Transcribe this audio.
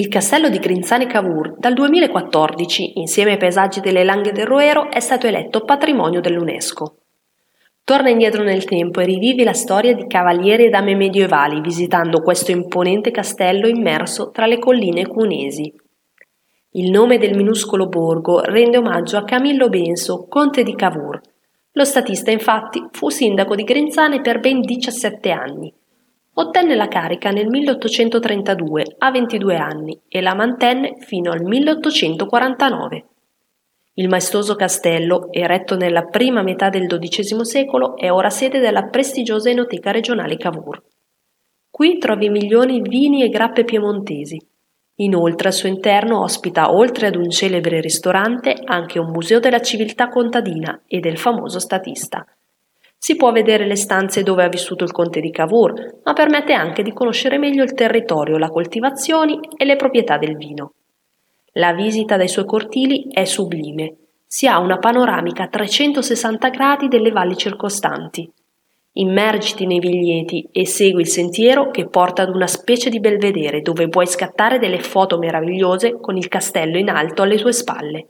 Il castello di Grinzane Cavour dal 2014, insieme ai paesaggi delle Langhe del Roero, è stato eletto patrimonio dell'UNESCO. Torna indietro nel tempo e rivivi la storia di cavalieri e dame medievali visitando questo imponente castello immerso tra le colline cunesi. Il nome del minuscolo borgo rende omaggio a Camillo Benso, conte di Cavour. Lo statista infatti fu sindaco di Grinzane per ben 17 anni Ottenne la carica nel 1832 a 22 anni e la mantenne fino al 1849. Il maestoso castello, eretto nella prima metà del XII secolo, è ora sede della prestigiosa enoteca regionale Cavour. Qui trovi milioni vini e grappe piemontesi. Inoltre al suo interno ospita, oltre ad un celebre ristorante, anche un museo della civiltà contadina e del famoso statista – si può vedere le stanze dove ha vissuto il conte di Cavour, ma permette anche di conoscere meglio il territorio, le coltivazioni e le proprietà del vino. La visita dai suoi cortili è sublime. Si ha una panoramica a 360 gradi delle valli circostanti. Immergiti nei vigneti e segui il sentiero che porta ad una specie di belvedere dove puoi scattare delle foto meravigliose con il castello in alto alle tue spalle.